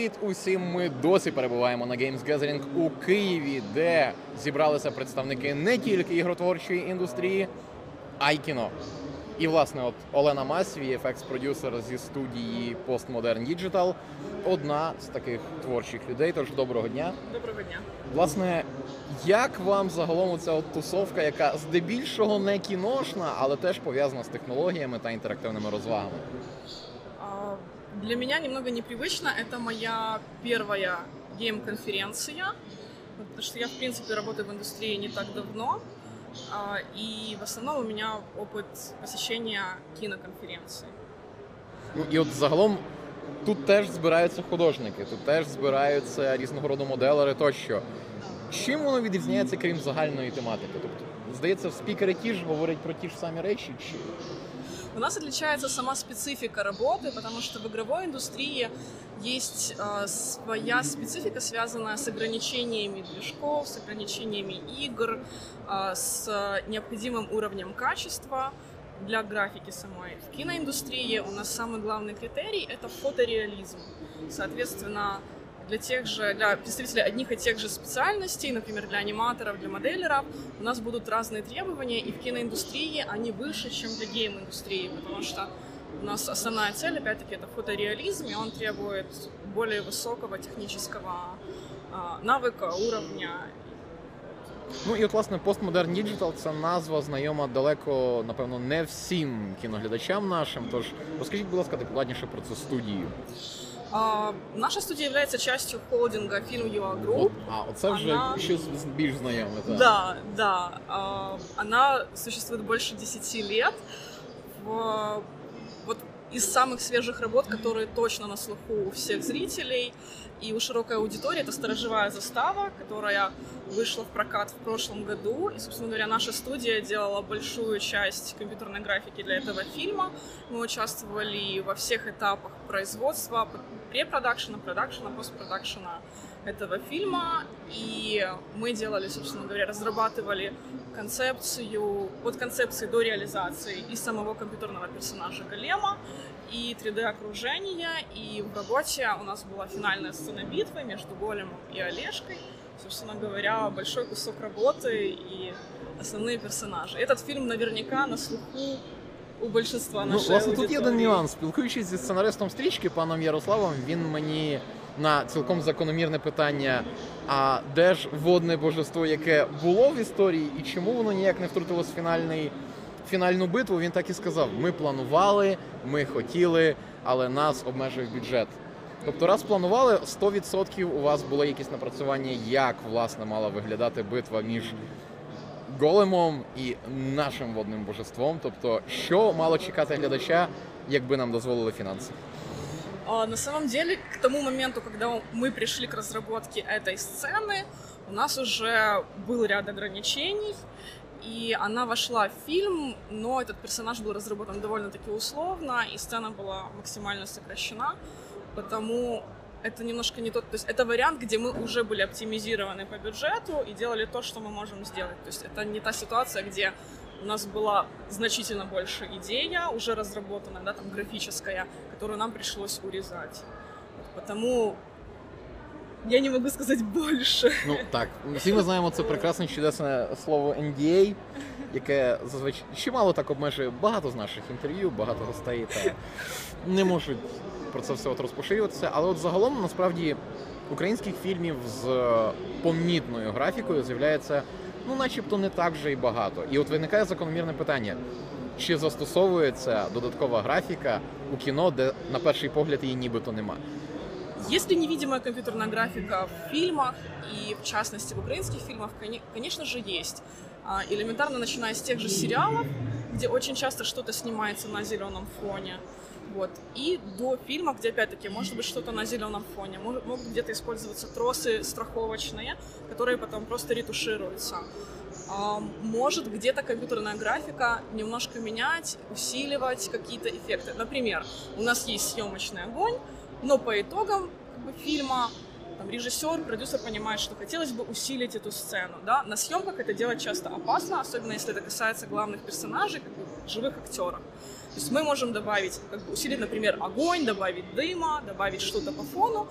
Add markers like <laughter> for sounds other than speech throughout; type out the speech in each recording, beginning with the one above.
Привіт усім! Ми досі перебуваємо на Games Gathering у Києві, де зібралися представники не тільки ігротворчої індустрії, а й кіно. І, власне, от Олена Мась, VFX продюсер зі студії Postmodern Digital, одна з таких творчих людей. Тож доброго дня. Доброго дня. Власне, як вам загалом ця от тусовка, яка здебільшого не кіношна, але теж пов'язана з технологіями та інтерактивними розвагами? А, Для меня немного непривычно. Это моя первая гейм-конференция, потому что я, в принципе, работаю в индустрии не так давно. а, И в основном у меня опыт посещения киноконференций. Ну і от загалом тут теж збираються художники, тут теж збираються різного роду моделери тощо. Чим воно відрізняється, крім загальної тематики? Тобто, здається, спікери ті ж говорять про ті ж самі речі, чи У нас отличается сама специфика работы, потому что в игровой индустрии есть а, своя специфика, связанная с ограничениями движков, с ограничениями игр, а, с необходимым уровнем качества для графики самой. В киноиндустрии у нас самый главный критерий — это фотореализм. Соответственно, для тех же, для представителей одних и тех же специальностей, например, для аниматоров, для моделеров, у нас будут разные требования, и в киноиндустрии они выше, чем для гейм-индустрии, потому что у нас основная цель, опять-таки, это фотореализм, и он требует более высокого технического а, навыка, уровня. ну і от власне Postmodern Digital це назва знайома далеко, напевно, не всім кіноглядачам нашим. Тож розкажіть, будь ласка, докладніше про цю студію. А, наша студия является частью холдинга Film UA Group. А оце вже Вона- щось більш знайоме. Так. Да, да. А, Она существует больше 10 лет. В- Вот из самых свежих работ, которые точно на слуху у всех зрителей и у широкой аудитории, это «Сторожевая застава», которая вышла в прокат в прошлом году. И, собственно говоря, наша студия делала большую часть компьютерной графики для этого фильма. Мы участвовали во всех этапах производства, препродакшена, продакшена, постпродакшена этого фильма. И мы делали, собственно говоря, разрабатывали концепцию, от концепции до реализации и самого компьютерного персонажа Голема, и 3D-окружения, и в работе у нас была финальная сцена битвы между Големом и Олежкой. Собственно говоря, большой кусок работы и основные персонажи. Этот фильм наверняка на слуху у большинства Ну, нашей власне, тут є один аудитории. нюанс. Спілкуючись зі сценаристом стрічки, паном Ярославом, він мені на цілком закономірне питання: а де ж водне божество, яке було в історії, і чому воно ніяк не втрутилось в фінальний, фінальну битву? Він так і сказав: ми планували, ми хотіли, але нас обмежив бюджет. Тобто, раз планували, 100% у вас було якісь напрацювання, як власне мала виглядати битва між големом і нашим водним божеством. Тобто, що мало чекати глядача, якби нам дозволили фінанси? А, На самом деле, к тому моменту, когда мы пришли к разработке этой сцены, у нас уже был ряд ограничений, и она вошла в фильм, но этот персонаж был разработан довольно-таки условно, и сцена была максимально сокращена, потому это немножко не тот, то есть это вариант, где мы уже были оптимизированы по бюджету и делали то, что мы можем сделать. То есть это не та ситуация, где у нас была значительно больше идея, уже разработанная, да, там графическая, которую нам пришлось урезать. Потому я не могу сказать больше. Ну так, всі ми знаємо це прекрасне чудесне слово NDA, яке зазвичай чимало так обмежує багато з наших інтерв'ю, багато гостей та не можуть про це все от розпоширюватися. Але от загалом насправді українських фільмів з помітною графікою з'являється ну, начебто, не так вже й багато. І от виникає закономірне питання. Чи застосовується додаткова графіка у кіно, де на перший погляд її нібито нема? Если невидимая компьютерная графика в фильмах, и в частности в украинских фильмах, коне- конечно же, есть. А, Элементарно начиная с тех же сериалов, где очень часто что-то снимается на зеленом фоне. Вот. И до фильма, где опять-таки может быть что-то на зеленом фоне, может, могут где-то использоваться тросы страховочные, которые потом просто ретушируются. А, Может где-то компьютерная графика немножко менять, усиливать какие-то эффекты. Например, у нас есть съемочный огонь, но по итогам как бы, фильма там, режиссер, продюсер понимает, что хотелось бы усилить эту сцену. Да? На съемках это делать часто опасно, особенно если это касается главных персонажей, как бы, живых актеров. То есть мы можем добавить, как бы, усилить, например, огонь, добавить дыма, добавить что-то по фону,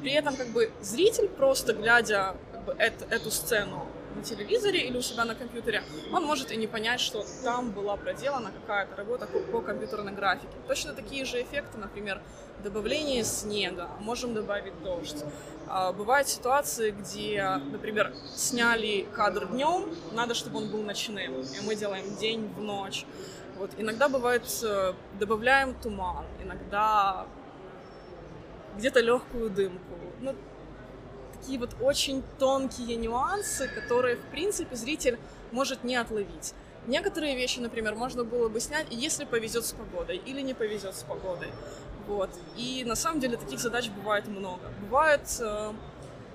при этом как бы зритель, просто глядя как бы, это, эту сцену на телевизоре или у себя на компьютере, он может и не понять, что там была проделана какая-то работа по, компьютерной графике. Точно такие же эффекты, например, добавление снега, можем добавить дождь. А, бывают ситуации, где, например, сняли кадр днем, надо, чтобы он был ночным, и мы делаем день в ночь. Вот. Иногда бывает, э, добавляем туман, иногда где-то легкую дымку. Ну, такие вот очень тонкие нюансы, которые, в принципе, зритель может не отловить. Некоторые вещи, например, можно было бы снять, если повезет с погодой или не повезет с погодой. Вот. И на самом деле таких задач бывает много. Бывает э,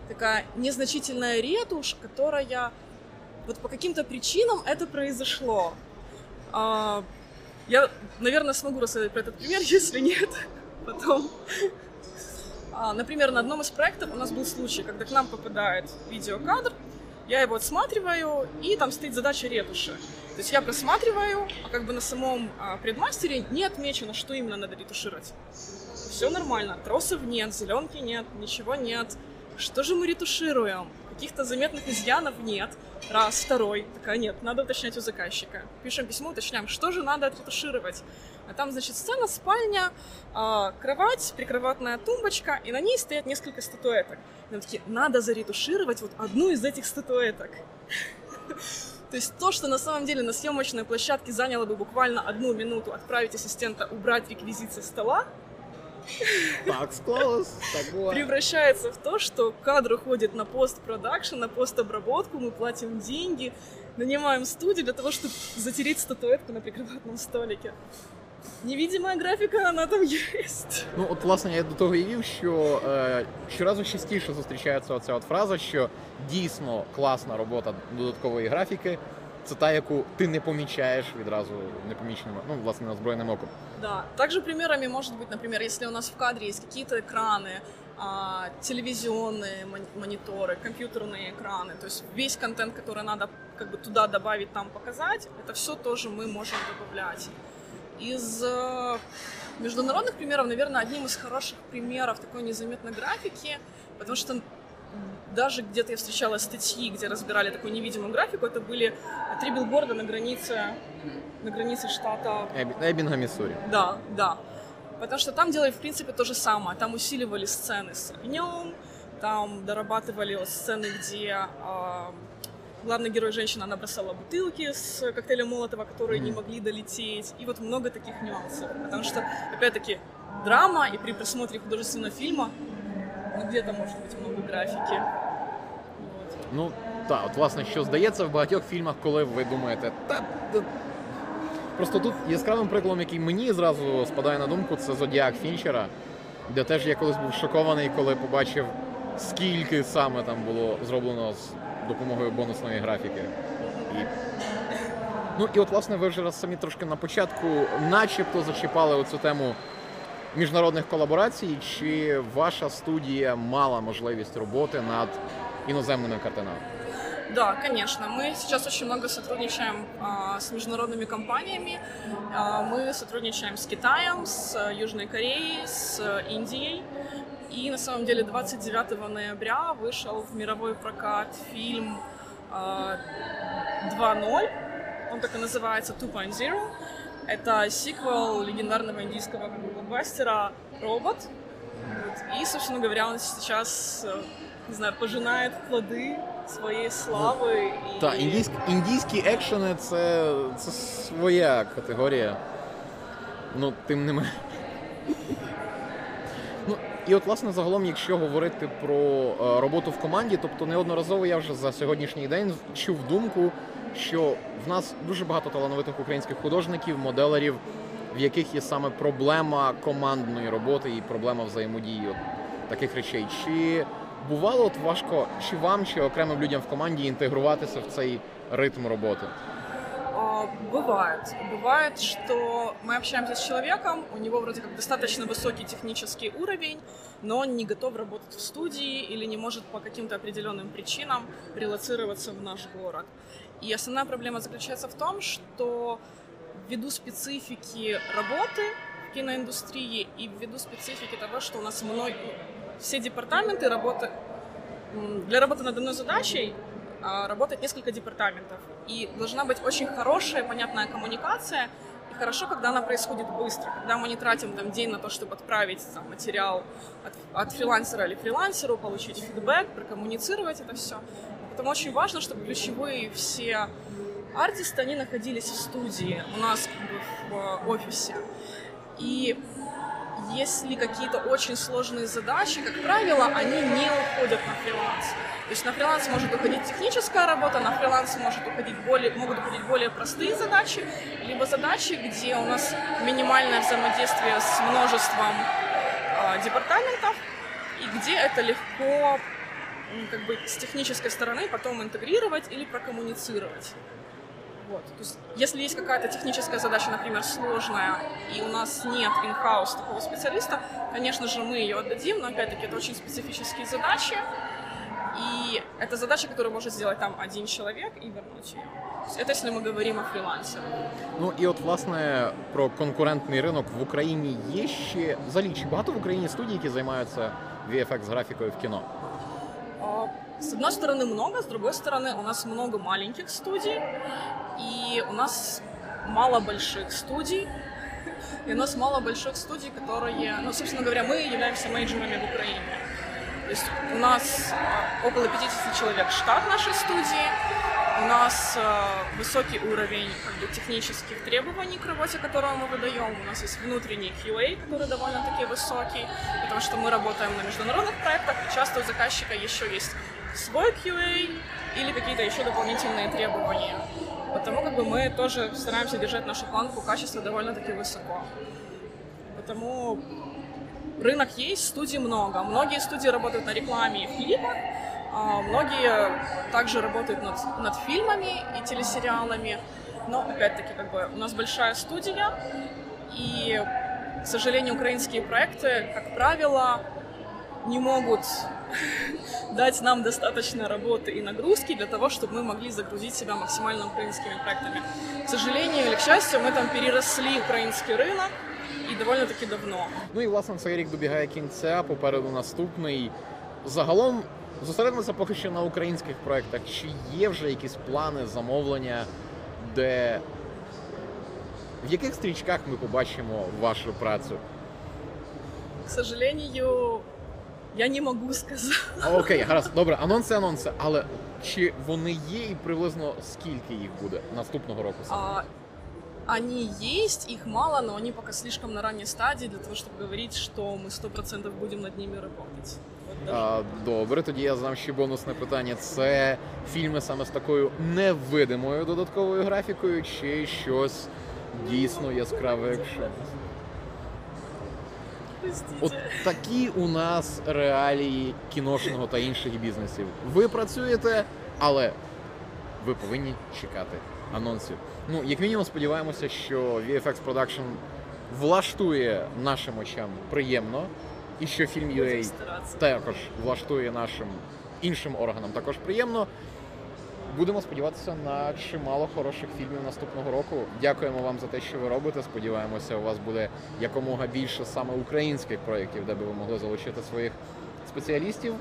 такая незначительная ретушь, которая вот по каким-то причинам это произошло. А, я, наверное, смогу рассказать про этот пример, <laughs> если нет, потом. А, например, на одном из проектов у нас был случай, когда к нам попадает видеокадр, я его отсматриваю, и там стоит задача ретуши. То есть я просматриваю, а как бы на самом а, предмастере не отмечено, что именно надо ретушировать. Все нормально, тросов нет, зеленки нет, ничего нет. Что же мы ретушируем? Каких-то заметных изъянов нет. Раз, второй. Такая, нет, надо уточнять у заказчика. Пишем письмо, уточняем, что же надо отретушировать. А там, значит, сцена, спальня, э, кровать, прикроватная тумбочка, и на ней стоят несколько статуэток. И мы такие, надо заретушировать вот одну из этих статуэток. <laughs> То есть то, что на самом деле на съемочной площадке заняло бы буквально одну минуту отправить ассистента убрать реквизит со стола, <laughs> Так склалось, так бывает. превращается в то, что кадр уходит на постпродакшн, на постобработку, мы платим деньги, нанимаем студию для того, чтобы затереть статуэтку на прикроватном столике. Невидимая графіка, вона там <laughs> є. Ну, от, власне, я до того і вів, що е, щоразу частіше зустрічається оця от фраза, що дійсно класна робота додаткової графіки. Це та, яку ти не помічаєш відразу непоміченим, ну, власне, озброєним оком. Да. Также примерами может быть, например, если у нас в кадре есть какие-то экраны, а, телевизионные мон- мониторы, компьютерные экраны, то есть весь контент, который надо как бы туда добавить, там показать, это все тоже мы можем добавлять. Из э, международных примеров, наверное, одним из хороших примеров такой незаметной графики, потому что даже где-то я встречала статьи, где разбирали такую невидимую графику, это были три билборда на границе, на границе штата Ебі- Ебінга, Міссурі. да, да. Потому что там делали, в принципе, то же самое. Там усиливали сцены с огнем, там дорабатывали вот сцены, где а, главный герой женщина, она бросала бутылки с коктейлем Молотова, которые не Мгм. могли долететь. И вот много таких нюансов. Потому что, опять-таки, драма, и при просмотре художественного фильма ну, где-то может быть много графики. Вот. Ну, так, от власне, що здається в багатьох фільмах, коли ви думаєте, та- Просто тут яскравим прикладом, який мені зразу спадає на думку, це Зодіак Фінчера, де теж я колись був шокований, коли побачив, скільки саме там було зроблено з допомогою бонусної графіки. І... Ну і от, власне, ви вже раз самі трошки на початку начебто зачіпали оцю тему міжнародних колаборацій. Чи ваша студія мала можливість роботи над іноземними картинами? Да, конечно. Мы сейчас очень много сотрудничаем а, с международными компаниями. А, мы сотрудничаем с Китаем, с э, Южной Кореей, с э, Индией. И на самом деле 29 ноября вышел в мировой прокат фильм а, 2.0. Он так и называется 2.0. Это сиквел легендарного индийского как бы, блокбастера «Робот». Вот. И, собственно говоря, он сейчас, э, не знаю, пожинает плоды своей славы. и... Так, індійські, індійські екшени це, це своя категорія. Ну, тим не менше. <laughs> І от, власне, загалом, якщо говорити про е, роботу в команді, тобто неодноразово я вже за сьогоднішній день чув думку, що в нас дуже багато талановитих українських художників, моделерів, в яких є саме проблема командної роботи і проблема взаємодії от таких речей. Чи бувало от важко чи вам, чи окремим людям в команді інтегруватися в цей ритм роботи? А, Бывает. Бывает, что мы общаемся с человеком, у него вроде как достаточно высокий технический уровень, но он не готов работать в студии или не может по каким-то определенным причинам релацироваться в наш город. И основная проблема заключается в том, что ввиду специфики работы в киноиндустрии и ввиду специфики того, что у нас много, все департаменты работают... Для работы над одной задачей работает несколько департаментов. И должна быть очень хорошая, понятная коммуникация. И хорошо, когда она происходит быстро, когда мы не тратим там день на то, чтобы отправить там, материал от, от фрилансера или фрилансеру, получить фидбэк, прокоммуницировать это все. Поэтому очень важно, чтобы ключевые все артисты, они находились в студии у нас как бы, в офисе. И если какие-то очень сложные задачи, как правило, они не уходят на фриланс. То есть на фриланс может уходить техническая работа, на фриланс может уходить более, могут уходить более простые задачи, либо задачи, где у нас минимальное взаимодействие с множеством э, департаментов, и где это легко как бы с технической стороны потом интегрировать или прокоммуницировать. Вот. То есть, если есть какая-то техническая задача, например, сложная, и у нас нет in-house такого специалиста, конечно же, мы ее отдадим, но опять-таки это очень специфические задачи, и это задача, которую может сделать там один человек и вернуть ее. Это если ми говоримо о фрілансі. Ну і от власне про конкурентний ринок в Україні є ще взагалі чи багато в Україні студій, які займаються VFX графікою в кіно? С одной стороны много, с другой стороны у нас много маленьких студий, и у нас мало больших студий, и у нас мало больших студий, которые, ну, собственно говоря, мы являемся мейджорами в Украине. То есть у нас около 50 человек штат нашей студии, у нас э, высокий уровень как бы, технических требований к работе, которую мы выдаем. У нас есть внутренний QA, который довольно-таки высокий, потому что мы работаем на международных проектах, и часто у заказчика еще есть свой QA или какие-то еще дополнительные требования. Потому как бы мы тоже стараемся держать нашу планку качества довольно-таки высоко. Потому рынок есть, студий много. Многие студии работают на рекламе и клипах, а многие также работают над, над фильмами и телесериалами. Но, опять-таки, как бы у нас большая студия, и, к сожалению, украинские проекты, как правило, не могут дать нам достаточно работы и нагрузки для того, чтобы мы могли загрузить себя максимально украинскими проектами. К сожалению или к счастью, мы там переросли украинский рынок і доволі таки давно. Ну і власне цей рік добігає кінця, попереду наступний. Загалом зосередимося поки що на українських проєктах. Чи є вже якісь плани, замовлення, де в яких стрічках ми побачимо вашу працю? К сожалению, я не можу сказати. Окей, гаразд, добре, анонси, анонси. Але чи вони є і приблизно скільки їх буде наступного року? саме? А, они есть, их мало, но они пока слишком на ранней стадии для того, чтобы говорить, что мы 100% будем над ними работать. Вот даже. А, добре, тоді я знам ще бонусне питання. Це фільми саме з такою невидимою додатковою графікою, чи щось дійсно яскраве, якщо. Простите. От такі у нас реалії кіношного та інших бізнесів. Ви працюєте, але ви повинні чекати анонсів. Ну, як мінімум, сподіваємося, що VFX Production влаштує нашим очам приємно, і що фільм UA також влаштує нашим іншим органам також приємно. Будемо сподіватися на чимало хороших фільмів наступного року. Дякуємо вам за те, що ви робите. Сподіваємося, у вас буде якомога більше саме українських проєктів, де би ви могли залучити своїх спеціалістів.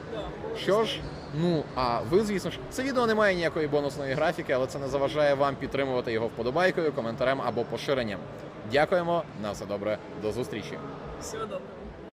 Що ж, ну а ви, звісно ж, це відео не має ніякої бонусної графіки, але це не заважає вам підтримувати його вподобайкою, коментарем або поширенням. Дякуємо, на все добре, до зустрічі. Всего доброго.